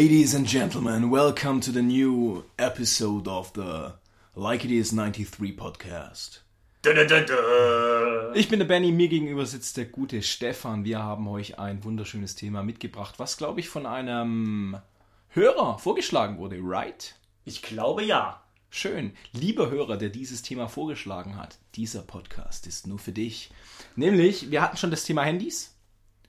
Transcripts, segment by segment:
Ladies and gentlemen, welcome to the new episode of the Like It Is 93 podcast. Da, da, da, da. Ich bin der Benny, mir gegenüber sitzt der gute Stefan. Wir haben euch ein wunderschönes Thema mitgebracht, was glaube ich von einem Hörer vorgeschlagen wurde, right? Ich glaube ja. Schön. Lieber Hörer, der dieses Thema vorgeschlagen hat, dieser Podcast ist nur für dich. Nämlich, wir hatten schon das Thema Handys.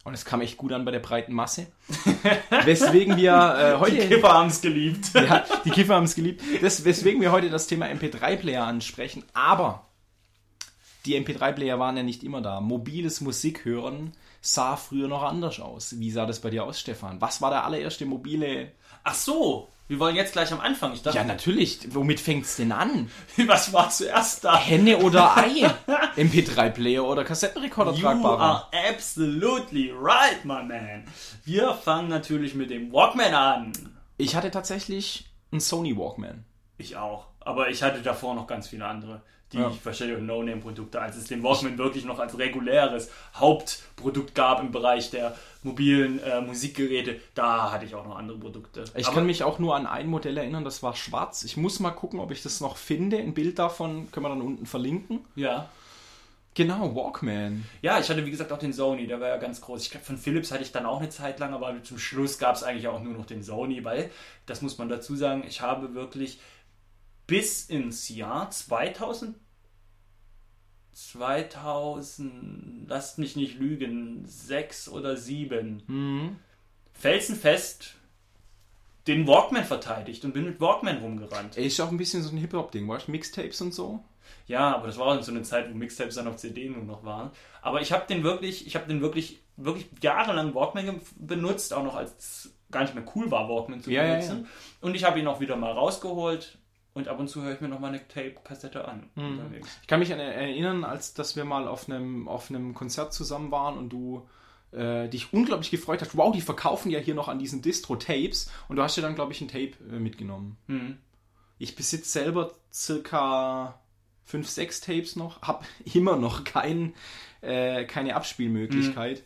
Und es kam echt gut an bei der breiten Masse. Weswegen wir äh, heute. Die Kiffer haben es geliebt. ja, die Kiffer haben es geliebt. Das, weswegen wir heute das Thema MP3-Player ansprechen. Aber die MP3-Player waren ja nicht immer da. Mobiles Musikhören sah früher noch anders aus. Wie sah das bei dir aus, Stefan? Was war der allererste mobile. Ach so, wir wollen jetzt gleich am Anfang. Ich dachte, Ja, natürlich. Womit fängt's denn an? was war zuerst da? Henne oder Ei? MP3-Player oder Kassettenrekorder You tragbarer? are absolutely right, my man. Wir fangen natürlich mit dem Walkman an. Ich hatte tatsächlich einen Sony Walkman. Ich auch. Aber ich hatte davor noch ganz viele andere, die Ja. ich wahrscheinlich auch No-Name-Produkte, als es den Walkman wirklich noch als reguläres Hauptprodukt gab im Bereich der mobilen äh, Musikgeräte, da hatte ich auch noch andere Produkte. Ich Aber kann mich auch nur an ein Modell erinnern, das war schwarz. Ich muss mal gucken, ob ich das noch finde. Ein Bild davon können wir dann unten verlinken. ja. Genau, Walkman. Ja, ich hatte wie gesagt auch den Sony, der war ja ganz groß. Ich glaube, von Philips hatte ich dann auch eine Zeit lang, aber zum Schluss gab es eigentlich auch nur noch den Sony, weil, das muss man dazu sagen, ich habe wirklich bis ins Jahr 2000, 2000, lasst mich nicht lügen, 6 oder 7, felsenfest den Walkman verteidigt und bin mit Walkman rumgerannt. Ist auch ein bisschen so ein Hip-Hop-Ding, weißt du? Mixtapes und so. Ja, aber das war auch so eine Zeit, wo Mixtapes dann auf CD nur noch waren. Aber ich habe den wirklich, ich habe den wirklich, wirklich jahrelang Walkman benutzt, auch noch als gar nicht mehr cool war, Walkman zu Ja, ja, benutzen. Und ich habe ihn auch wieder mal rausgeholt und ab und zu höre ich mir noch mal eine Tape-Kassette an. Mhm. unterwegs. Ich kann mich an erinnern, als dass wir mal auf einem, auf einem Konzert zusammen waren und du äh, dich unglaublich gefreut hast. Wow, die verkaufen ja hier noch an diesen Distro-Tapes. Und du hast ja dann, glaube ich, ein Tape äh, mitgenommen. Mhm. Ich besitze selber circa 5, 6 Tapes noch, habe immer noch kein, äh, keine Abspielmöglichkeit.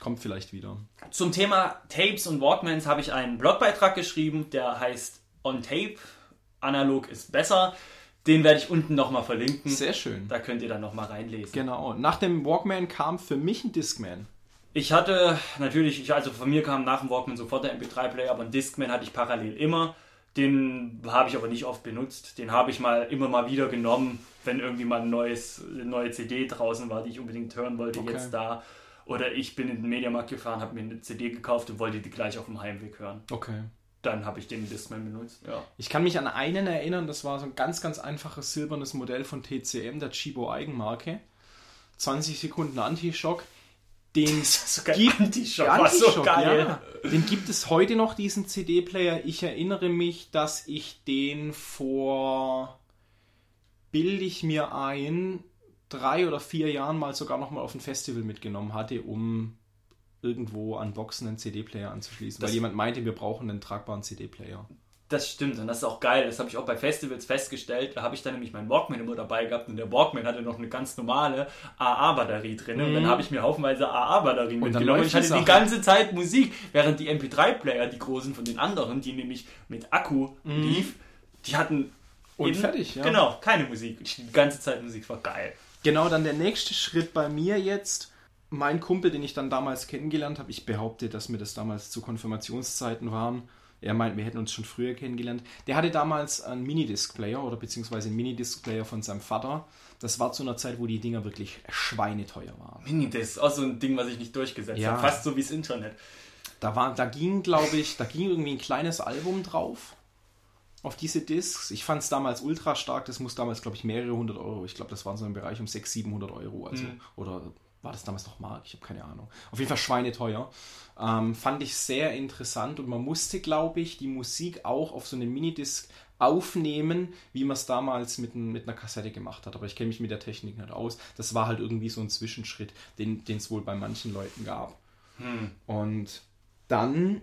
Kommt vielleicht wieder. Zum Thema Tapes und Walkmans habe ich einen Blogbeitrag geschrieben, der heißt On Tape. Analog ist besser. Den werde ich unten noch mal verlinken. Sehr schön. Da könnt ihr dann noch mal reinlesen. Genau. Nach dem Walkman kam für mich ein Discman. Ich hatte natürlich, ich, also von mir kam nach dem Walkman sofort der MP3-Player, aber einen Discman hatte ich parallel immer. Den habe ich aber nicht oft benutzt. Den habe ich mal immer mal wieder genommen, wenn irgendwie mal ein neues, eine neue CD draußen war, die ich unbedingt hören wollte, Okay. jetzt da. Oder ich bin in den Mediamarkt gefahren, habe mir eine CD gekauft und wollte die gleich auf dem Heimweg hören. Okay. Dann habe ich den Discman benutzt. Ja. Ich kann mich an einen erinnern, das war so ein ganz, ganz einfaches silbernes Modell von TCM, der Chibo Eigenmarke. 20 Sekunden Anti-Schock. Den Sogar gibt Anti-Shock war so Anti-Schock, geil. Ja. Den gibt es heute noch, diesen CD-Player. Ich erinnere mich, dass ich den vor, bilde ich mir ein, drei oder vier Jahren mal sogar noch mal auf ein Festival mitgenommen hatte, um irgendwo an Boxen einen CD-Player anzuschließen, Das- weil jemand meinte, wir brauchen einen tragbaren CD-Player. Das stimmt und das ist auch geil. Das habe ich auch bei Festivals festgestellt. Da habe ich dann nämlich meinen Walkman immer dabei gehabt und der Walkman hatte noch eine ganz normale AA-Batterie drin. Und dann habe ich mir haufenweise AA-Batterien Mhm. Mitgenommen und ich hatte die die Sache. ganze Zeit Musik. Während die MP3-Player, die großen von den anderen, die nämlich mit Akku lief, die hatten Mhm. Und eben- fertig, ja. Genau, keine Musik. Die ganze Zeit Musik war geil. Genau, dann der nächste Schritt bei mir jetzt. Mein Kumpel, den ich dann damals kennengelernt habe, ich behaupte, dass mir das damals zu Konfirmationszeiten waren. Er meint, wir hätten uns schon früher kennengelernt. Der hatte damals einen Minidisc-Player oder beziehungsweise einen Minidisc-Player von seinem Vater. Das war zu einer Zeit, wo die Dinger wirklich schweineteuer waren. Mini, das ist auch so ein Ding, was ich nicht durchgesetzt Ja. habe. Fast so wie das Internet. Da, war, da ging, glaube ich, da ging irgendwie ein kleines Album drauf auf diese Discs. Ich fand es damals ultra stark. Das muss damals, glaube ich, mehrere hundert Euro. Ich glaube, das waren so im Bereich um 600, 700 Euro. Also, Oder war das damals noch Mark? Ich habe keine Ahnung. Auf jeden Fall schweineteuer. Ähm, fand ich sehr interessant und man musste, glaube ich, die Musik auch auf so eine Minidisc aufnehmen, wie man es damals mit, ein, mit einer Kassette gemacht hat. Aber ich kenne mich mit der Technik nicht aus. Das war halt irgendwie so ein Zwischenschritt, den es wohl bei manchen Leuten gab. Und dann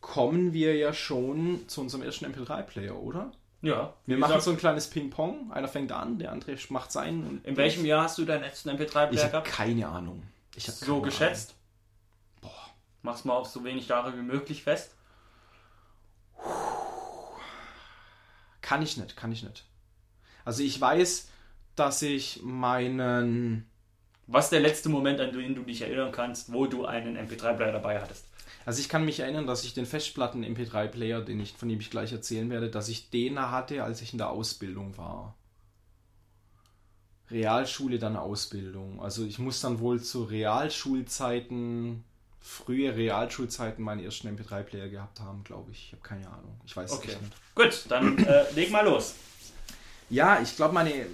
kommen wir ja schon zu unserem ersten MP3-Player, oder? Ja. Wir machen so ein kleines Ping-Pong. Einer fängt an, der andere macht seinen. In welchem Jahr hast du deinen letzten MP3-Player gehabt? Keine Ahnung. Ich hab so geschätzt. Ahnung. Boah. Mach's mal auf so wenig Jahre wie möglich fest. Kann ich nicht, kann ich nicht. Also ich weiß, dass ich meinen. Was ist der letzte Moment, an den du dich erinnern kannst, wo du einen MP3-Player dabei hattest? Also ich kann mich erinnern, dass ich den Festplatten-MP3-Player, den ich, von dem ich gleich erzählen werde, dass ich den hatte, als ich in der Ausbildung war. Realschule, dann Ausbildung. Also ich muss dann wohl zu Realschulzeiten, frühe Realschulzeiten, meinen ersten MP3-Player gehabt haben, glaube ich. Ich habe keine Ahnung. Ich weiß Okay. es nicht. Gut, dann äh, leg mal los. Ja, ich glaube, meine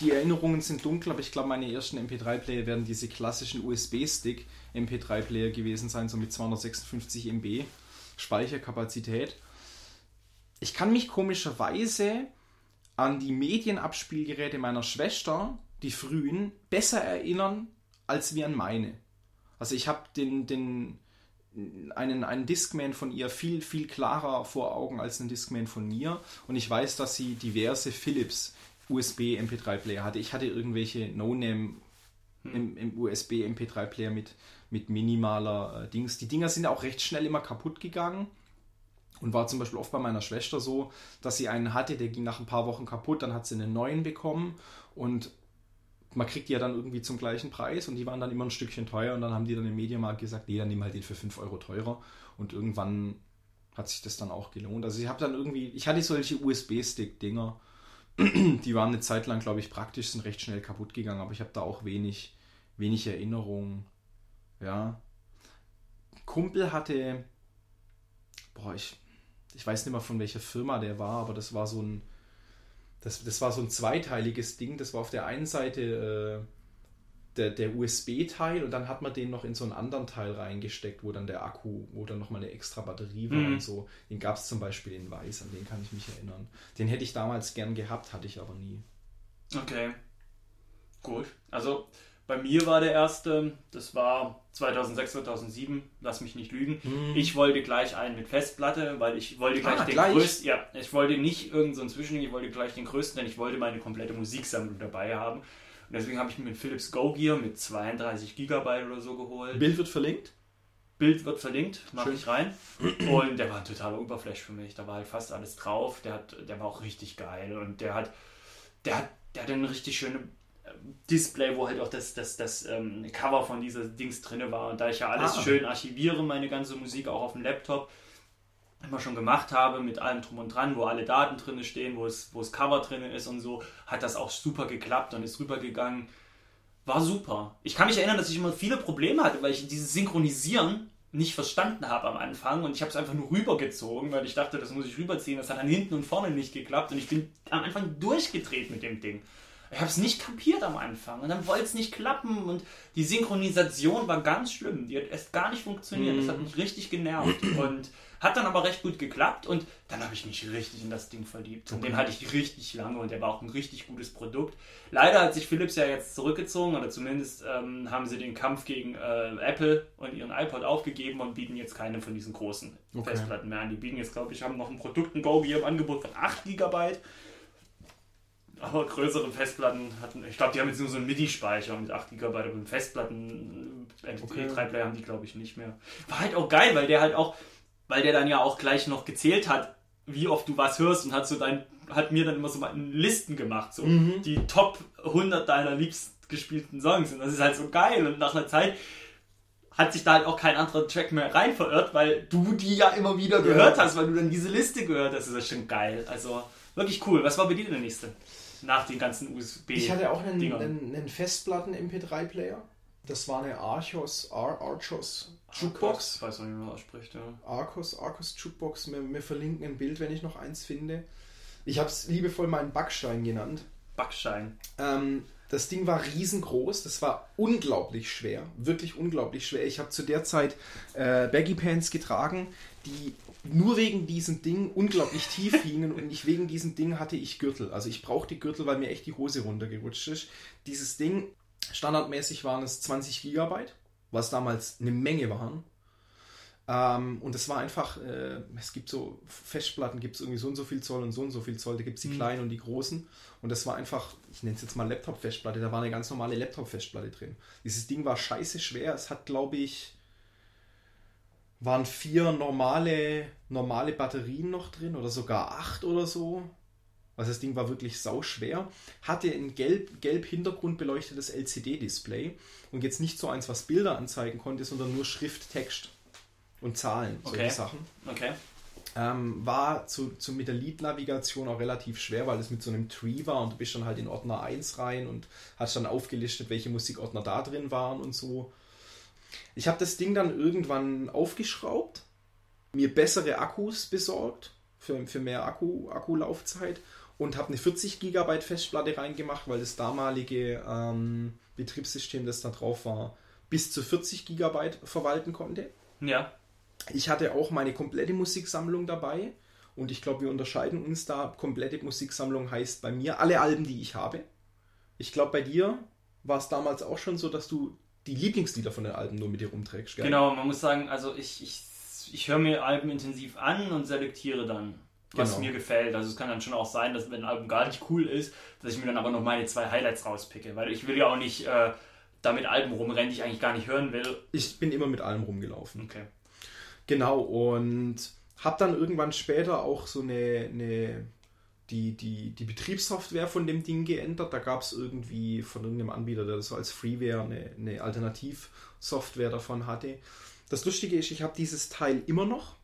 die Erinnerungen sind dunkel, aber ich glaube, meine ersten MP3-Player werden diese klassischen USB-Stick MP3-Player gewesen sein, so mit 256 MB Speicherkapazität. Ich kann mich komischerweise an die Medienabspielgeräte meiner Schwester, die frühen, besser erinnern als wie an meine. Also ich habe den, den, einen, einen Discman von ihr viel, viel klarer vor Augen als einen Discman von mir. Und ich weiß, dass sie diverse Philips USB MP3-Player hatte. Ich hatte irgendwelche No-Name im, im USB MP3-Player mit, mit minimaler äh, Dings. Die Dinger sind auch recht schnell immer kaputt gegangen. Und war zum Beispiel oft bei meiner Schwester so, dass sie einen hatte, der ging nach ein paar Wochen kaputt, dann hat sie einen neuen bekommen und man kriegt die ja dann irgendwie zum gleichen Preis und die waren dann immer ein Stückchen teuer und dann haben die dann im Mediamarkt gesagt, nee, dann nimm halt den für 5 Euro teurer und irgendwann hat sich das dann auch gelohnt. Also ich habe dann irgendwie, ich hatte solche USB-Stick-Dinger, die waren eine Zeit lang, glaube ich, praktisch, sind recht schnell kaputt gegangen, aber ich habe da auch wenig, wenig Erinnerungen. Ja. Kumpel hatte, boah, ich, ich weiß nicht mehr von welcher Firma der war, aber das war so ein, das, das war so ein zweiteiliges Ding. Das war auf der einen Seite äh, der, der USB-Teil und dann hat man den noch in so einen anderen Teil reingesteckt, wo dann der Akku, wo dann nochmal eine extra Batterie war Mhm. und so. Den gab es zum Beispiel in Weiß, an den kann ich mich erinnern. Den hätte ich damals gern gehabt, hatte ich aber nie. Okay. Gut. Also bei mir war der erste, das war 2006, 2007, lass mich nicht lügen. Ich wollte gleich einen mit Festplatte, weil ich wollte gleich Ah, den gleich? größten, ja, ich wollte nicht irgendeinen so Zwischending, ich wollte gleich den größten, denn ich wollte meine komplette Musiksammlung dabei haben. Und deswegen habe ich mir einen Philips Go Gear mit 32 Gigabyte oder so geholt. Bild wird verlinkt. Bild wird verlinkt, mach Schön. ich rein. Und der war ein totaler Überflash für mich. Da war halt fast alles drauf. Der, hat, der war auch richtig geil. Und der hat, der hat, der hat ein richtig schönes Display, wo halt auch das, das, das ähm, Cover von dieser Dings drin war. Und da ich ja alles Ah. schön archiviere, meine ganze Musik auch auf dem Laptop, immer schon gemacht habe, mit allem drum und dran, wo alle Daten drin stehen, wo es, wo es Cover drin ist und so, hat das auch super geklappt und ist rübergegangen. War super. Ich kann mich erinnern, dass ich immer viele Probleme hatte, weil ich dieses Synchronisieren nicht verstanden habe am Anfang und ich habe es einfach nur rübergezogen, weil ich dachte, das muss ich rüberziehen. Das hat dann hinten und vorne nicht geklappt und ich bin am Anfang durchgedreht mit dem Ding. Ich habe es nicht kapiert am Anfang und dann wollte es nicht klappen und die Synchronisation war ganz schlimm. Die hat erst gar nicht funktioniert. Das hat mich richtig genervt und hat dann aber recht gut geklappt und dann habe ich mich richtig in das Ding verliebt. Und den hatte ich richtig lange und der war auch ein richtig gutes Produkt. Leider hat sich Philips ja jetzt zurückgezogen oder zumindest ähm, haben sie den Kampf gegen äh, Apple und ihren iPod aufgegeben und bieten jetzt keine von diesen großen Okay. Festplatten mehr an. Die bieten jetzt, glaube ich, haben noch ein Produkt, ein Go Gear im Angebot von 8 GB. Aber größere Festplatten hatten, ich glaube, die haben jetzt nur so einen MIDI-Speicher mit 8 GB, aber einen Festplatten, äh, MP3-Player haben die, glaube ich, nicht mehr. War halt auch geil, weil der halt auch, weil der dann ja auch gleich noch gezählt hat, wie oft du was hörst und hat so dein, hat mir dann immer so mal Listen gemacht, so die Top 100 deiner liebst gespielten Songs und das ist halt so geil und nach einer Zeit hat sich da halt auch kein anderer Track mehr rein verirrt, weil du die ja immer wieder gehört hast, weil du dann diese Liste gehört hast. Das ist schon geil. Also wirklich cool. Was war bei dir der nächste? Nach den ganzen USB. Ich hatte auch einen, einen, einen Festplatten-MP3-Player. Das war eine Archos, Ar Archos Jukebox. Ich weiß nicht, wie man ausspricht. Ja. Arcos, Arcos Jukebox. Wir, wir verlinken ein Bild, wenn ich noch eins finde. Ich habe es liebevoll meinen Backstein genannt. Backschein. Ähm, das Ding war riesengroß, das war unglaublich schwer, wirklich unglaublich schwer. Ich habe zu der Zeit äh, Baggy Pants getragen, die nur wegen diesem Ding unglaublich tief hingen und nicht wegen diesem Ding hatte ich Gürtel. Also ich brauchte Gürtel, weil mir echt die Hose runtergerutscht ist. Dieses Ding, standardmäßig waren es 20 Gigabyte, was damals eine Menge waren. Ähm, und es war einfach, äh, es gibt so Festplatten, gibt es irgendwie so und so viel Zoll und so und so viel Zoll, da gibt es die kleinen und die großen. Und das war einfach, ich nenne es jetzt mal Laptop-Festplatte, da war eine ganz normale Laptop-Festplatte drin. Dieses Ding war scheiße schwer, es hat, glaube ich, waren vier normale, normale Batterien noch drin oder sogar acht oder so. Also das Ding war wirklich sauschwer. Hatte ein gelb, gelb Hintergrund beleuchtetes LCD-Display und jetzt nicht so eins, was Bilder anzeigen konnte, sondern nur Schrift, Text und Zahlen, solche Okay. Sachen. Okay. Ähm, war zu, zu, mit der Lead-Navigation auch relativ schwer, weil es mit so einem Tree war und du bist dann halt in Ordner 1 rein und hast dann aufgelistet, welche Musikordner da drin waren und so. Ich habe das Ding dann irgendwann aufgeschraubt, mir bessere Akkus besorgt für, für mehr Akku, Akkulaufzeit und habe eine 40 GB Festplatte reingemacht, weil das damalige ähm, Betriebssystem, das da drauf war, bis zu 40 GB verwalten konnte. Ja. Ich hatte auch meine komplette Musiksammlung dabei und ich glaube, wir unterscheiden uns da. Komplette Musiksammlung heißt bei mir alle Alben, die ich habe. Ich glaube, bei dir war es damals auch schon so, dass du die Lieblingslieder von den Alben nur mit dir rumträgst. Gell? Genau, man muss sagen, also ich, ich, ich höre mir Alben intensiv an und selektiere dann, was Genau. mir gefällt. Also es kann dann schon auch sein, dass wenn ein Album gar nicht cool ist, dass ich mir dann aber noch meine zwei Highlights rauspicke. Weil ich will ja auch nicht äh, damit Alben rumrennen, die ich eigentlich gar nicht hören will. Ich bin immer mit allem rumgelaufen. Okay. Genau, und habe dann irgendwann später auch so eine, eine die, die, die Betriebssoftware von dem Ding geändert. Da gab es irgendwie von irgendeinem Anbieter, der das so als Freeware eine, eine Alternativsoftware davon hatte. Das Lustige ist, ich habe dieses Teil immer noch.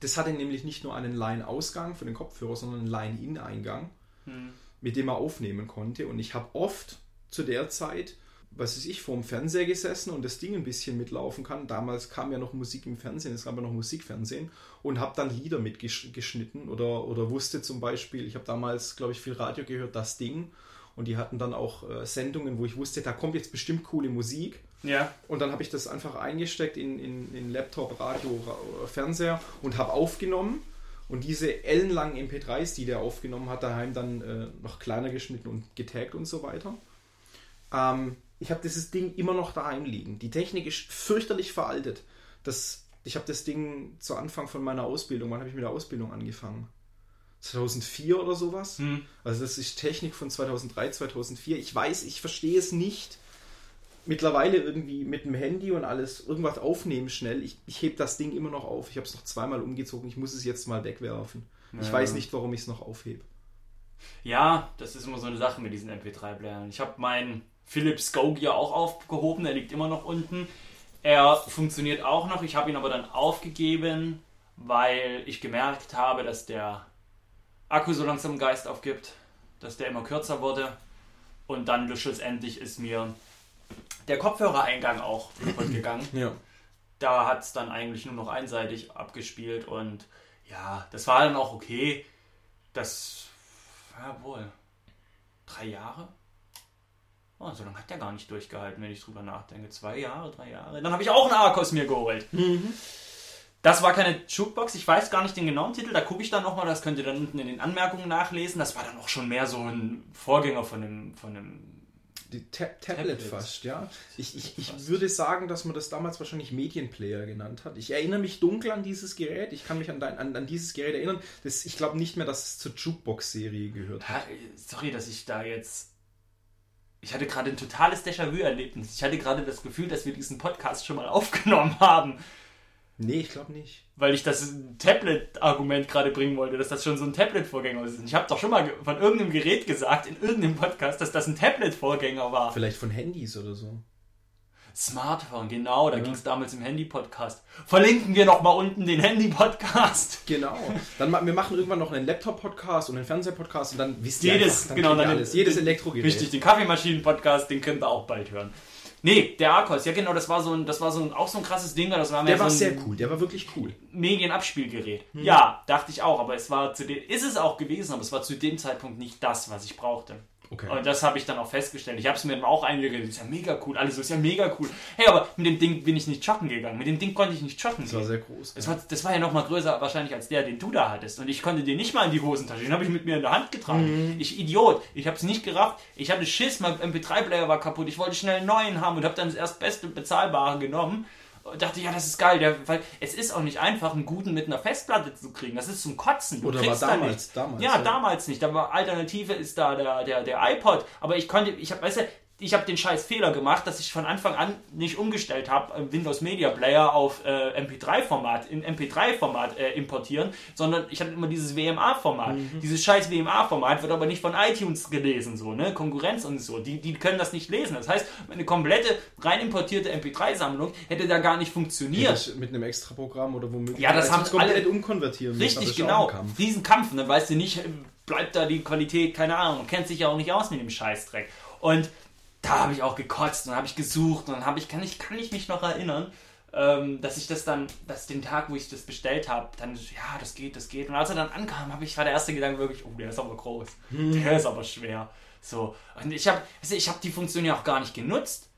Das hatte nämlich nicht nur einen Line-Ausgang für den Kopfhörer, sondern einen Line-In-Eingang, Hm. mit dem er aufnehmen konnte. Und ich habe oft zu der Zeit, was weiß ich, vor dem Fernseher gesessen und das Ding ein bisschen mitlaufen kann. Damals kam ja noch Musik im Fernsehen, es gab ja noch Musikfernsehen und habe dann Lieder mitgeschnitten oder, oder wusste zum Beispiel, ich habe damals, glaube ich, viel Radio gehört, das Ding. Und die hatten dann auch äh, Sendungen, wo ich wusste, da kommt jetzt bestimmt coole Musik. Ja. Und dann habe ich das einfach eingesteckt in, in, in Laptop, Radio, Ra Fernseher und habe aufgenommen. Und diese ellenlangen MP3s, die der aufgenommen hat, daheim dann äh, noch kleiner geschnitten und getaggt und so weiter. Ähm, ich habe dieses Ding immer noch daheim liegen. Die Technik ist fürchterlich veraltet. Das, ich habe das Ding zu Anfang von meiner Ausbildung, wann habe ich mit der Ausbildung angefangen? 2004 oder sowas? Hm. Also das ist Technik von 2003, 2004. Ich weiß, ich verstehe es nicht. Mittlerweile irgendwie mit dem Handy und alles irgendwas aufnehmen schnell. Ich, ich heb das Ding immer noch auf. Ich habe es noch zweimal umgezogen. Ich muss es jetzt mal wegwerfen. Ich Ja. weiß nicht, warum ich es noch aufhebe. Ja, das ist immer so eine Sache mit diesen MP3-Playern. Ich habe meinen Philips Go Gear auch aufgehoben, der liegt immer noch unten. Er funktioniert auch noch, ich habe ihn aber dann aufgegeben, weil ich gemerkt habe, dass der Akku so langsam Geist aufgibt, dass der immer kürzer wurde. Und dann schlussendlich ist mir der Kopfhörereingang auch kaputt gegangen Ja. da hat es dann eigentlich nur noch einseitig abgespielt und ja, das war dann auch okay. Das, ja wohl, drei Jahre? Oh, so lange hat der gar nicht durchgehalten, wenn ich drüber nachdenke. Zwei Jahre, drei Jahre. Dann habe ich auch einen Arcos mir geholt. Das war keine Jukebox, ich weiß gar nicht den genauen Titel, da gucke ich dann nochmal, das könnt ihr dann unten in den Anmerkungen nachlesen. Das war dann auch schon mehr so ein Vorgänger von einem, von einem Die Tab Tablet Tablet. fast, ja. Ich, ich, ich würde sagen, dass man das damals wahrscheinlich Medienplayer genannt hat. Ich erinnere mich dunkel an dieses Gerät. Ich kann mich an, dein, an, an dieses Gerät erinnern. Das, ich glaube nicht mehr, dass es zur Jukebox-Serie gehört hat. Ha, Sorry, dass ich da jetzt. Ich hatte gerade ein totales Déjà-vu-Erlebnis. Ich hatte gerade das Gefühl, dass wir diesen Podcast schon mal aufgenommen haben, Nee, ich glaube nicht. weil ich das Tablet-Argument gerade bringen wollte, dass das schon so ein Tablet-Vorgänger ist. Ich habe doch schon mal von irgendeinem Gerät gesagt, in irgendeinem Podcast, dass das ein Tablet-Vorgänger war. Vielleicht von Handys oder so. Smartphone, genau, da Ja. ging es damals im Handy-Podcast. Verlinken wir noch mal unten den Handy-Podcast. Genau. Dann wir machen irgendwann noch einen Laptop-Podcast und einen Fernseher-Podcast und dann wisst ihr Jedes, einfach, dann genau, dann alles. Jedes Elektrogerät. Richtig, den Kaffeemaschinen-Podcast, den könnt ihr auch bald hören. Nee, der Arcos, ja genau, das war so ein, das war so ein, auch so ein krasses Ding, das war mehr Der so war ein sehr cool. Der war wirklich cool. Medienabspielgerät. Hm. Ja, dachte ich auch, aber es war zu dem, ist es auch gewesen, aber es war zu dem Zeitpunkt nicht das, was ich brauchte. Okay. Und das habe ich dann auch festgestellt. Ich habe es mir dann auch eingeredet, ist ja mega cool, alles so ist ja mega cool. Hey, aber mit dem Ding bin ich nicht joggen gegangen. Mit dem Ding konnte ich nicht joggen Das war gehen. sehr groß. Das war, das war ja noch mal größer wahrscheinlich als der, den du da hattest. Und ich konnte den nicht mal in die Hosentasche. Den habe ich mit mir in der Hand getragen. Mhm. Ich Idiot. Ich habe es nicht gerafft. Ich hatte Schiss, mein MP3-Player war kaputt. Ich wollte schnell einen neuen haben und habe dann das erstbeste bezahlbare genommen. Dachte, ja, das ist geil. Der, weil es ist auch nicht einfach, einen guten mit einer Festplatte zu kriegen. Das ist zum Kotzen. Du Oder war kriegst da damals, damals, Ja, ja. damals nicht. Aber Alternative ist da der, der, der iPod. Aber ich konnte, ich habe, weißt du, ich habe den scheiß Fehler gemacht, dass ich von Anfang an nicht umgestellt habe, äh, Windows Media Player auf äh, MP3-Format, in MP3-Format äh, importieren, sondern ich hatte immer dieses WMA-Format. Mhm. Dieses scheiß WMA-Format wird aber nicht von iTunes gelesen, so, ne? Konkurrenz und so. Die, die können das nicht lesen. Das heißt, eine komplette rein importierte MP3-Sammlung hätte da gar nicht funktioniert. Ja, mit einem extra Programm oder womöglich. Ja, das haben alle umkonvertieren. Richtig, genau. Riesenkampf. Und dann weißt du nicht, bleibt da die Qualität, keine Ahnung, kennt sich ja auch nicht aus mit dem Scheißdreck. Und da habe ich auch gekotzt und habe ich gesucht und dann habe ich, kann ich, kann ich mich noch erinnern, ähm, dass ich das dann, dass den Tag, wo ich das bestellt habe, dann, ja, das geht, das geht. Und als er dann ankam, habe ich, war der erste Gedanke wirklich, oh, der ist aber groß, hm. der ist aber schwer. So, und ich habe, also ich habe die Funktion ja auch gar nicht genutzt.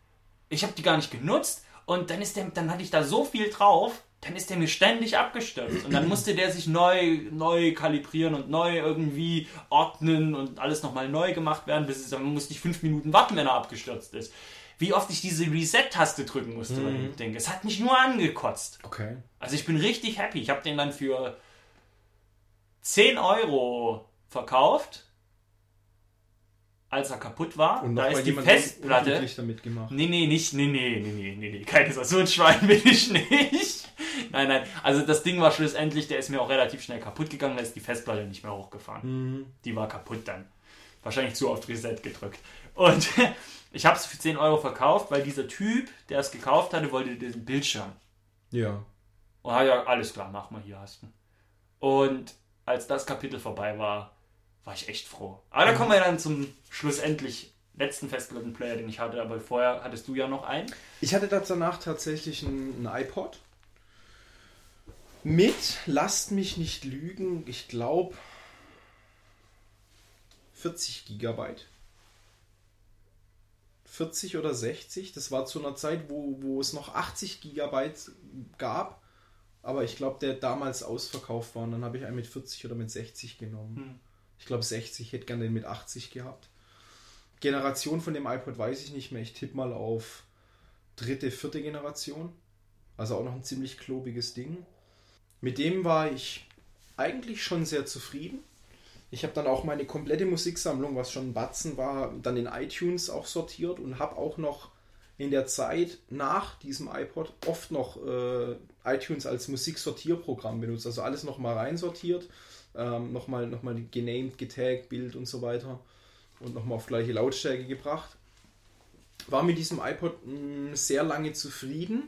Ich habe die gar nicht genutzt und dann ist der, dann hatte ich da so viel drauf, dann ist der mir ständig abgestürzt. Und dann musste der sich neu, neu kalibrieren und neu irgendwie ordnen und alles nochmal neu gemacht werden. Bis es, dann musste ich fünf Minuten warten, wenn er abgestürzt ist. Wie oft ich diese Reset-Taste drücken musste mhm. bei dem Ding. Es hat mich nur angekotzt. Okay. Also ich bin richtig happy. Ich habe den dann für 10 Euro verkauft als er kaputt war. Und da ist die Festplatte. Damit gemacht. Nee, nee, nicht, nee, nee, nee, nee, nee, nee, keine so ein Schwein bin ich nicht. nein, nein, also das Ding war schlussendlich, der ist mir auch relativ schnell kaputt gegangen, da ist die Festplatte nicht mehr hochgefahren. Mhm. Die war kaputt dann. Wahrscheinlich zu oft Reset gedrückt. Und ich habe es für 10 Euro verkauft, weil dieser Typ, der es gekauft hatte, wollte diesen Bildschirm. Ja. Und hat ja, alles klar, mach mal hier, hast du. Und als das Kapitel vorbei war, war ich echt froh. Aber da kommen wir dann zum schlussendlich letzten Festplattenplayer, den ich hatte. Aber vorher hattest du ja noch einen. Ich hatte danach tatsächlich einen, einen iPod. Mit, lasst mich nicht lügen, ich glaube 40 Gigabyte. 40 oder 60. Das war zu einer Zeit, wo, wo es noch 80 Gigabyte gab. Aber ich glaube, der damals ausverkauft war. Und dann habe ich einen mit 40 oder mit 60 genommen. Hm. Ich glaube 60, hätte gerne den mit 80 gehabt. Generation von dem iPod weiß ich nicht mehr. Ich tippe mal auf dritte, vierte Generation. Also auch noch ein ziemlich klobiges Ding. Mit dem war ich eigentlich schon sehr zufrieden. Ich habe dann auch meine komplette Musiksammlung, was schon ein Batzen war, dann in iTunes auch sortiert und habe auch noch in der Zeit nach diesem iPod oft noch äh, iTunes als Musiksortierprogramm benutzt. Also alles nochmal reinsortiert ähm, nochmal noch mal genamed, getaggt, Bild und so weiter und nochmal auf gleiche Lautstärke gebracht. War mit diesem iPod mh, mm, sehr lange zufrieden.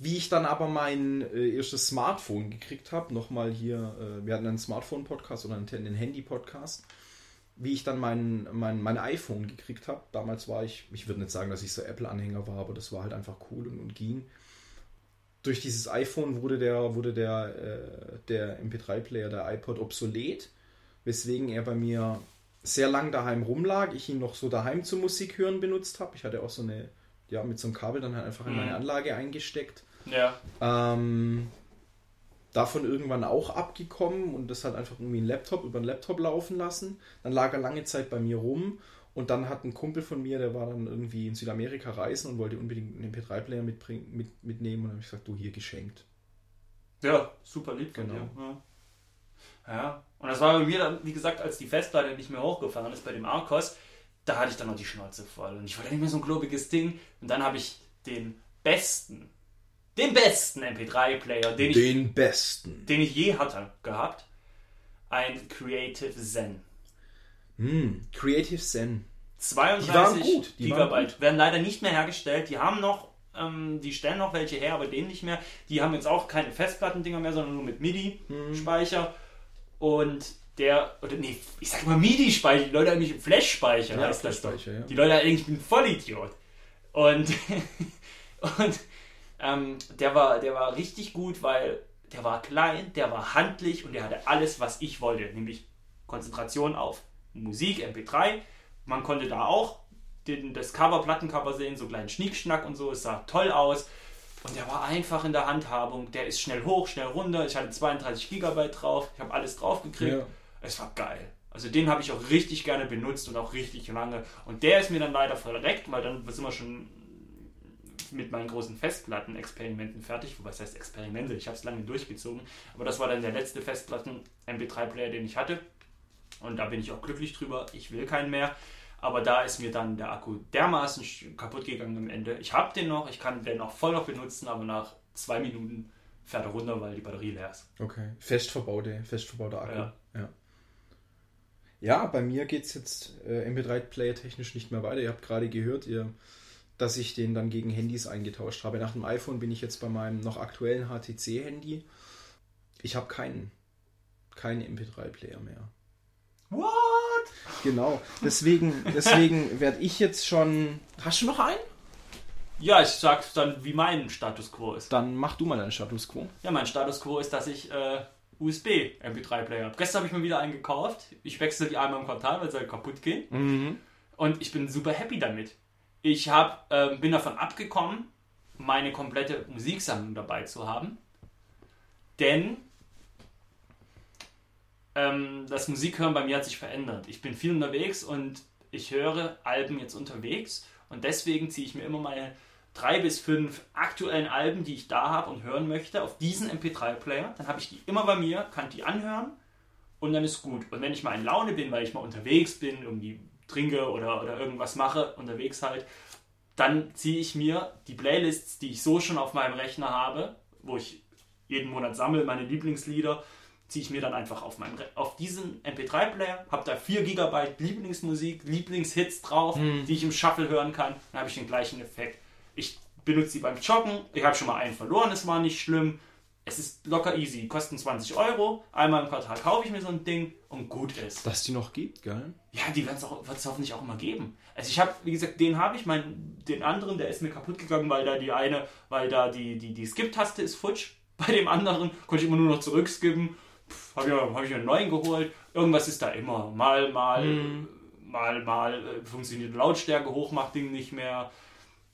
Wie ich dann aber mein äh, erstes Smartphone gekriegt habe, nochmal hier, äh, wir hatten einen Smartphone-Podcast oder einen, einen Handy-Podcast, wie ich dann mein, mein, mein iPhone gekriegt habe. Damals war ich, ich würde nicht sagen, dass ich so Apple-Anhänger war, aber das war halt einfach cool und, und ging durch dieses iPhone wurde der, wurde der, äh, der MP3-Player, der iPod, obsolet, weswegen er bei mir sehr lang daheim rumlag. Ich ihn noch so daheim zum Musik hören benutzt habe. Ich hatte auch so eine, ja, mit so einem Kabel dann halt einfach in meine mhm. Anlage eingesteckt. Ja. Ähm, davon irgendwann auch abgekommen und das halt einfach irgendwie ein Laptop über einen Laptop laufen lassen. Dann lag er lange Zeit bei mir rum und dann hat ein Kumpel von mir, der war dann irgendwie in Südamerika reisen und wollte unbedingt einen MP3-Player mitbringen, mit, mitnehmen. Und dann habe ich gesagt, du hier geschenkt. Ja, super lieb genau. Ja. ja. Und das war bei mir dann, wie gesagt, als die Festplatte nicht mehr hochgefahren ist bei dem Arcos, da hatte ich dann noch die Schnauze voll. Und ich wollte nicht mehr so ein globiges Ding. Und dann habe ich den besten, den besten MP3-Player, den, den ich, besten. den ich je hatte, gehabt. Ein Creative Zen. Hm, Creative Zen. 32 die gut, die Gigabyte. Werden leider nicht mehr hergestellt. Die haben noch, ähm, die stellen noch welche her, aber den nicht mehr. Die haben jetzt auch keine Festplattendinger mehr, sondern nur mit MIDI-Speicher. Hm. Und der, oder nee, ich sag mal MIDI-Speicher, die Leute eigentlich Flash-Speicher ja, heißt Flash das doch. Ja. Die Leute eigentlich, ich bin Vollidiot. Und, und ähm, der, war, der war richtig gut, weil der war klein, der war handlich und der hatte alles, was ich wollte, nämlich Konzentration auf Musik, MP3. Man konnte da auch den, das Cover, Plattencover sehen, so kleinen Schnickschnack und so. Es sah toll aus. Und der war einfach in der Handhabung. Der ist schnell hoch, schnell runter. Ich hatte 32 Gigabyte drauf. Ich habe alles drauf gekriegt. Ja. Es war geil. Also den habe ich auch richtig gerne benutzt und auch richtig lange. Und der ist mir dann leider verreckt, weil dann sind wir schon mit meinen großen Festplatten-Experimenten fertig. Wobei es heißt Experimente, ich habe es lange durchgezogen. Aber das war dann der letzte Festplatten-MP3-Player, den ich hatte. Und da bin ich auch glücklich drüber. Ich will keinen mehr. Aber da ist mir dann der Akku dermaßen kaputt gegangen am Ende. Ich habe den noch, ich kann den auch voll noch benutzen, aber nach zwei Minuten fährt er runter, weil die Batterie leer ist. Okay. Fest verbaute, fest verbauter Akku. Ja. ja. Ja, bei mir geht es jetzt äh, MP3-Player technisch nicht mehr weiter. Ihr habt gerade gehört, ihr, dass ich den dann gegen Handys eingetauscht habe. Nach dem iPhone bin ich jetzt bei meinem noch aktuellen HTC-Handy. Ich habe keinen, keinen MP3-Player mehr. What? Genau. Deswegen, deswegen werde ich jetzt schon. Hast du noch einen? Ja, ich sag's dann, wie mein Status quo ist. Dann mach du mal deinen Status quo. Ja, mein Status quo ist, dass ich äh, USB MP3-Player habe. Gestern habe ich mir wieder einen gekauft. Ich wechsle die einmal im Quartal, weil sie halt kaputt gehen. Mhm. Und ich bin super happy damit. Ich hab, äh, bin davon abgekommen, meine komplette Musiksammlung dabei zu haben. Denn ähm, das Musikhören bei mir hat sich verändert. Ich bin viel unterwegs und ich höre Alben jetzt unterwegs und deswegen ziehe ich mir immer meine drei bis fünf aktuellen Alben, die ich da habe und hören möchte, auf diesen MP3-Player. Dann habe ich die immer bei mir, kann die anhören und dann ist gut. Und wenn ich mal in Laune bin, weil ich mal unterwegs bin, irgendwie trinke oder, oder irgendwas mache, unterwegs halt, dann ziehe ich mir die Playlists, die ich so schon auf meinem Rechner habe, wo ich jeden Monat sammle, meine Lieblingslieder, ziehe ich mir dann einfach auf, meinen, auf diesen MP3-Player, habe da 4 GB Lieblingsmusik, Lieblingshits drauf, mhm. die ich im Shuffle hören kann, dann habe ich den gleichen Effekt. Ich benutze die beim Joggen, ich habe schon mal einen verloren, es war nicht schlimm. Es ist locker easy, kosten 20 Euro, einmal im Quartal kaufe ich mir so ein Ding und gut ist. Dass die noch gibt, gell? Ja, die wird es hoffentlich auch immer geben. Also ich habe, wie gesagt, den habe ich, mein, den anderen, der ist mir kaputt gegangen, weil da die eine, weil da die, die, die Skip-Taste ist futsch. Bei dem anderen konnte ich immer nur noch zurückskippen habe ich, hab ich einen neuen geholt. Irgendwas ist da immer. Mal, mal, mhm. mal, mal äh, funktioniert Lautstärke hoch, macht Ding nicht mehr.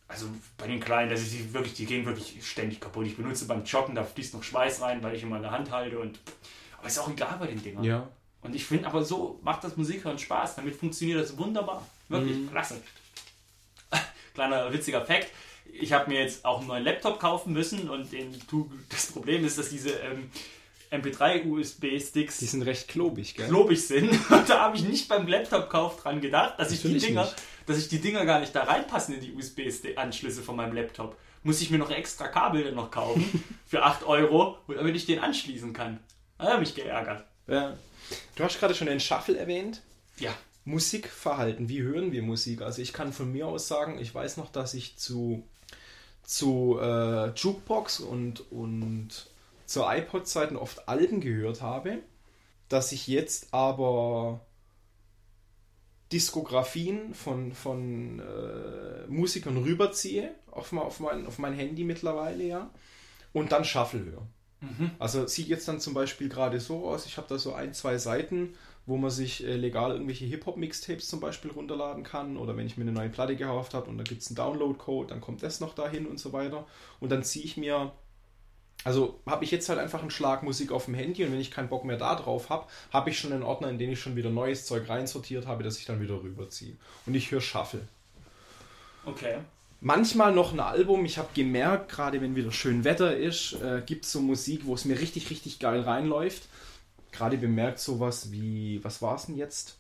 Also bei den Kleinen, das ist wirklich, die gehen wirklich ständig kaputt. Ich benutze beim Joggen, da fließt noch Schweiß rein, weil ich immer in der Hand halte und. Aber ist auch egal bei den Dingern. Ja. Und ich finde aber so macht das Musikhören Spaß. Damit funktioniert das wunderbar. Wirklich mhm. klasse. Kleiner witziger Fakt. Ich habe mir jetzt auch einen neuen Laptop kaufen müssen und den, das Problem ist, dass diese ähm, MP3-USB-Sticks. Die sind recht klobig, gell? Klobig sind. Und da habe ich nicht beim Laptop-Kauf dran gedacht, dass ich die Dinger, dass ich die Dinger gar nicht da reinpassen in die USB-Anschlüsse von meinem Laptop. Muss ich mir noch extra Kabel noch kaufen für 8 Euro, damit ich den anschließen kann. Da habe ich geärgert. Ja. Du hast gerade schon den Shuffle erwähnt. Ja. Musikverhalten, wie hören wir Musik? Also ich kann von mir aus sagen, ich weiß noch, dass ich zu, zu äh, Jukebox und, und zur iPod-Zeiten oft Alben gehört habe, dass ich jetzt aber Diskografien von, von äh, Musikern rüberziehe auf, auf, mein, auf mein Handy mittlerweile, ja, und dann Shuffle höre. Mhm. Also sieht jetzt dann zum Beispiel gerade so aus, ich habe da so ein, zwei Seiten, wo man sich äh, legal irgendwelche Hip-Hop-Mixtapes zum Beispiel runterladen kann oder wenn ich mir eine neue Platte gekauft habe und da gibt es einen Download-Code, dann kommt das noch dahin und so weiter. Und dann ziehe ich mir also habe ich jetzt halt einfach einen Schlag Musik auf dem Handy und wenn ich keinen Bock mehr da drauf habe, habe ich schon einen Ordner, in den ich schon wieder neues Zeug reinsortiert habe, das ich dann wieder rüberziehe. Und ich höre Shuffle. Okay. Manchmal noch ein Album. Ich habe gemerkt, gerade wenn wieder schön Wetter ist, äh, gibt es so Musik, wo es mir richtig, richtig geil reinläuft. Gerade bemerkt sowas wie, was war es denn jetzt?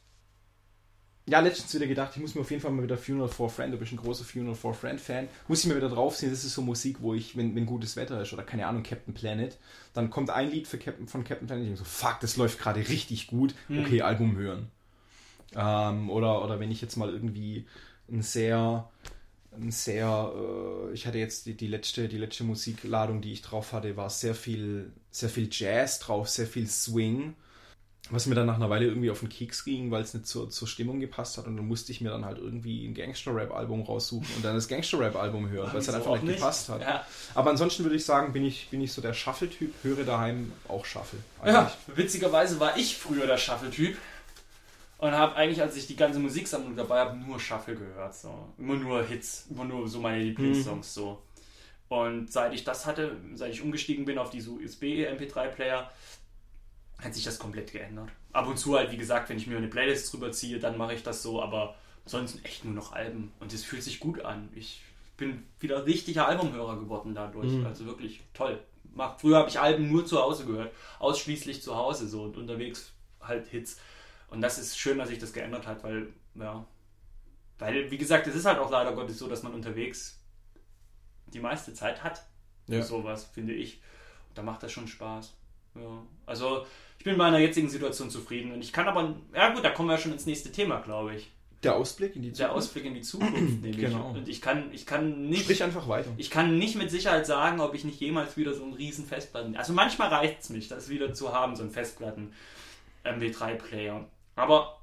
Ja, letztens wieder gedacht, ich muss mir auf jeden Fall mal wieder Funeral for a Friend, du bist ein großer Funeral for a Friend Fan, muss ich mir wieder draufsehen, das ist so Musik, wo ich, wenn, wenn gutes Wetter ist oder keine Ahnung, Captain Planet, dann kommt ein Lied für Captain, von Captain Planet, ich denke so, fuck, das läuft gerade richtig gut, hm. okay, hm. Album hören. Ähm, oder, oder wenn ich jetzt mal irgendwie ein sehr, ein sehr, äh, ich hatte jetzt die, die, letzte, die letzte Musikladung, die ich drauf hatte, war sehr viel, sehr viel Jazz drauf, sehr viel Swing was mir dann nach einer Weile irgendwie auf den Keks ging, weil es nicht zur, zur Stimmung gepasst hat und dann musste ich mir dann halt irgendwie ein Gangster-Rap-Album raussuchen und dann das Gangster-Rap-Album hören, weil es dann einfach nicht, nicht gepasst hat. Ja. Aber ansonsten würde ich sagen, bin ich, bin ich so der Shuffle-Typ, höre daheim auch Shuffle. Ja, witzigerweise war ich früher der Shuffle-Typ und habe eigentlich, als ich die ganze Musiksammlung dabei habe, nur Shuffle gehört. So. Immer nur Hits, immer nur so meine Lieblingssongs mhm. so. Und seit ich das hatte, seit ich umgestiegen bin auf diese USB-MP3-Player, hat sich das komplett geändert. Ab und zu halt, wie gesagt, wenn ich mir eine Playlist drüber ziehe, dann mache ich das so, aber sonst echt nur noch Alben. Und es fühlt sich gut an. Ich bin wieder richtiger Albumhörer geworden dadurch. Mhm. Also wirklich toll. Früher habe ich Alben nur zu Hause gehört. Ausschließlich zu Hause so und unterwegs halt Hits. Und das ist schön, dass sich das geändert hat, weil, ja, Weil, wie gesagt, es ist halt auch leider Gottes so, dass man unterwegs die meiste Zeit hat. Ja. Sowas, finde ich. Und da macht das schon Spaß. Ja. Also, ich bin bei meiner jetzigen Situation zufrieden. Und ich kann aber, ja gut, da kommen wir schon ins nächste Thema, glaube ich. Der Ausblick in die Der Ausblick in die Zukunft, nämlich. Genau. Und ich kann, ich kann nicht. Sprich einfach weiter. Ich kann nicht mit Sicherheit sagen, ob ich nicht jemals wieder so einen riesen Festplatten. Also manchmal reicht es mich, das wieder zu haben, so einen Festplatten MP3-Player. Aber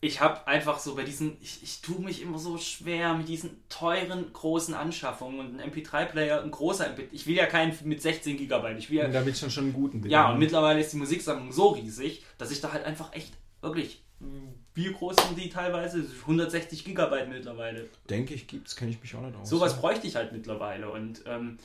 ich habe einfach so bei diesen, ich, ich tue mich immer so schwer mit diesen teuren, großen Anschaffungen und ein MP3-Player, ein großer MP3. Ich will ja keinen mit 16 Gigabyte. Ich will ja, Und da willst du schon einen guten Bild ja, und mittlerweile ist die Musiksammlung so riesig, dass ich da halt einfach echt, wirklich, wie groß sind die teilweise? 160 Gigabyte mittlerweile. Denke ich, gibt's, kenne ich mich auch nicht aus. Sowas bräuchte ich halt mittlerweile und ähm,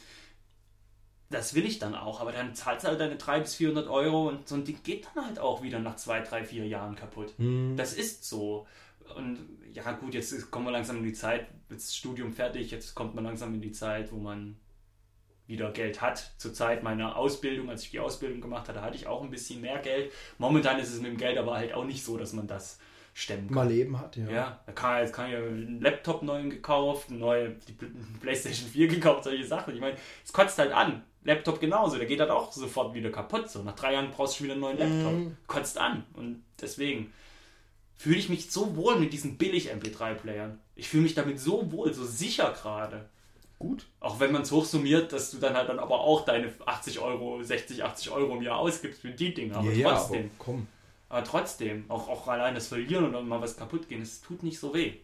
das will ich dann auch, aber dann zahlst du halt deine 300 bis 400 Euro und so ein Ding geht dann halt auch wieder nach zwei, drei, vier Jahren kaputt. Hm. Das ist so. Und ja gut, jetzt kommen wir langsam in die Zeit, jetzt ist Studium fertig, jetzt kommt man langsam in die Zeit, wo man wieder Geld hat. Zur Zeit meiner Ausbildung, als ich die Ausbildung gemacht hatte, hatte ich auch ein bisschen mehr Geld. Momentan ist es mit dem Geld aber halt auch nicht so, dass man das stemmen kann. Mal Leben hat, ja. Ja, da kann, jetzt kann ich einen Laptop neuen gekauft, eine neue die Playstation 4 gekauft, solche Sachen. Ich meine, es kotzt halt an. Laptop genauso, der geht halt auch sofort wieder kaputt. So, nach drei Jahren brauchst du schon wieder einen neuen Laptop. Mhm. Kotzt an. Und deswegen fühle ich mich so wohl mit diesen billig MP3-Playern. Ich fühle mich damit so wohl, so sicher gerade. Gut. Auch wenn man es hochsummiert, dass du dann halt dann aber auch deine 80 Euro, 60, 80 Euro im Jahr ausgibst für die Dinger. Aber ja, ja, trotzdem. aber komm, Aber trotzdem, auch, auch allein das Verlieren oder mal was kaputt gehen, es tut nicht so weh.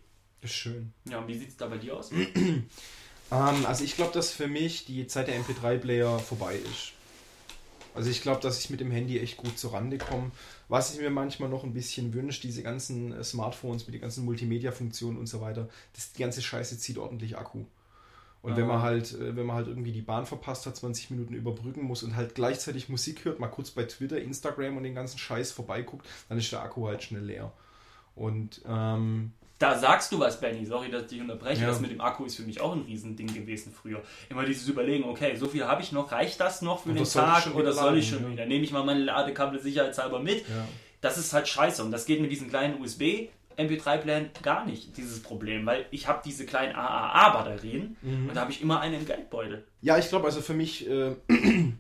ist schön. Ja, und wie sieht es da bei dir aus? Ähm, also ich glaube, dass für mich die Zeit der MP3-Player vorbei ist. Also ich glaube, dass ich mit dem Handy echt gut zurande komme. Was ich mir manchmal noch ein bisschen wünsche, diese ganzen äh, Smartphones mit den ganzen Multimedia-Funktionen und so weiter, das, die ganze Scheiße zieht ordentlich Akku. Und wenn Ah. man halt, äh, wenn man halt irgendwie die Bahn verpasst hat, 20 Minuten überbrücken muss und halt gleichzeitig Musik hört, mal kurz bei Twitter, Instagram und den ganzen Scheiß vorbeiguckt, dann ist der Akku halt schnell leer. Und ähm, Da sagst du was, Benny. Sorry, dass ich dich unterbreche. Ja. Das mit dem Akku ist für mich auch ein Riesending gewesen früher. Immer dieses Überlegen, okay, so viel habe ich noch, reicht das noch für Oder den Tag oder soll ich schon ja. wieder? Nehme ich mal meine Ladekabel sicherheitshalber mit. ja. Das ist halt scheiße. Und das geht mit diesen kleinen USB MP3-Playern gar nicht, dieses Problem, weil ich habe diese kleinen AAA-Batterien Mhm. und da habe ich immer einen im Geldbeutel. Ja, ich glaube, also für mich, äh,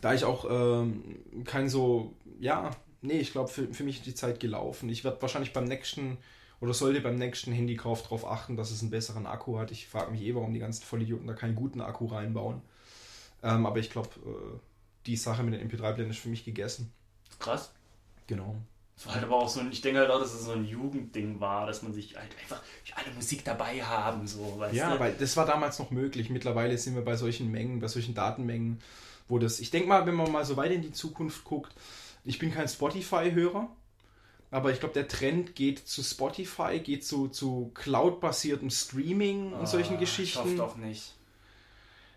da ich auch ähm, kein so, ja, nee, ich glaube, für, für mich ist die Zeit gelaufen. Ich werde wahrscheinlich beim nächsten oder sollte beim nächsten Handykauf darauf achten, dass es einen besseren Akku hat. Ich frage mich eh, warum die ganzen Vollidioten da keinen guten Akku reinbauen. Ähm, aber ich glaube, äh, die Sache mit den MP3-Blenden ist für mich gegessen. Krass. Genau. Das war halt aber auch so ein, ich denke halt auch, dass es so ein Jugendding war, dass man sich halt einfach alle Musik dabei haben, so, weißt Ja, du? weil das war damals noch möglich. Mittlerweile sind wir bei solchen Mengen, bei solchen Datenmengen, wo das. Ich denke mal, wenn man mal so weit in die Zukunft guckt, ich bin kein Spotify-Hörer, aber ich glaube, der Trend geht zu Spotify, geht zu, zu Cloud-basiertem Streaming und solchen Ah, Geschichten. Ich doch nicht.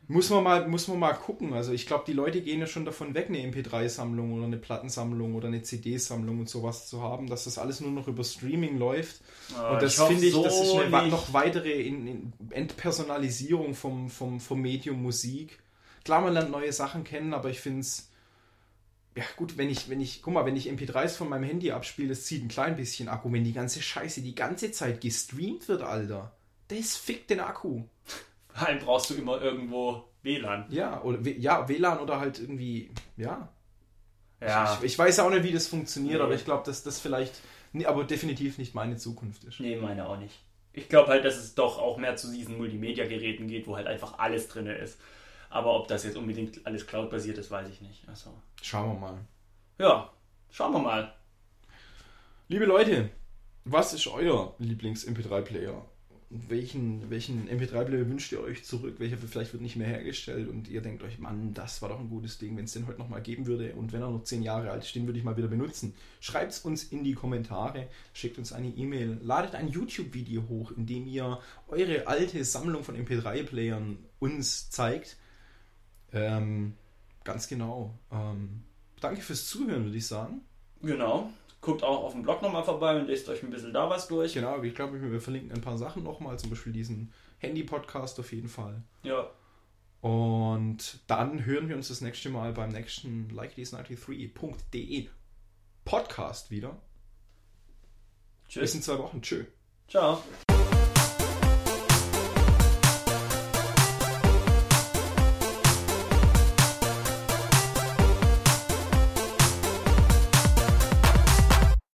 Muss man mal, muss man mal gucken. Also ich glaube, die Leute gehen ja schon davon weg, eine MP3-Sammlung oder eine Plattensammlung oder eine CD-Sammlung und sowas zu haben, dass das alles nur noch über Streaming läuft. Ah, und das finde ich, so das ist eine noch weitere in, in Entpersonalisierung vom, vom, vom Medium Musik. Klar, man lernt neue Sachen kennen, aber ich finde es. Ja, gut, wenn ich, wenn ich, guck mal, wenn ich MP3s von meinem Handy abspiele, das zieht ein klein bisschen Akku. Wenn die ganze Scheiße die ganze Zeit gestreamt wird, Alter, das fickt den Akku. Vor allem brauchst du immer irgendwo WLAN. Ja, oder ja, WLAN oder halt irgendwie, ja. Ja. Ich, ich weiß auch nicht, wie das funktioniert, Nee. aber ich glaube, dass das vielleicht, nee, aber definitiv nicht meine Zukunft ist. Nee, meine auch nicht. Ich glaube halt, dass es doch auch mehr zu diesen Multimedia-Geräten geht, wo halt einfach alles drin ist. Aber ob das jetzt unbedingt alles Cloud-basiert ist, weiß ich nicht. Also, Schauen wir mal. ja, schauen wir mal. Liebe Leute, was ist euer Lieblings-MP3-Player? Welchen, welchen MP3-Player wünscht ihr euch zurück? Welcher vielleicht wird nicht mehr hergestellt und ihr denkt euch, Mann, das war doch ein gutes Ding, wenn es den heute nochmal geben würde und wenn er noch zehn Jahre alt ist, den würde ich mal wieder benutzen. Schreibt es uns in die Kommentare, schickt uns eine E-Mail, ladet ein YouTube-Video hoch, in dem ihr eure alte Sammlung von MP3-Playern uns zeigt. Ähm, ganz genau. Ähm, danke fürs Zuhören, würde ich sagen. Genau. Guckt auch auf dem Blog nochmal vorbei und lest euch ein bisschen da was durch. Genau, ich glaube, wir verlinken ein paar Sachen nochmal, zum Beispiel diesen Handy-Podcast auf jeden Fall. Ja. Und dann hören wir uns das nächste Mal beim nächsten likethese93.de Podcast wieder. Bis Tschüss. in zwei Wochen. Tschö. Ciao.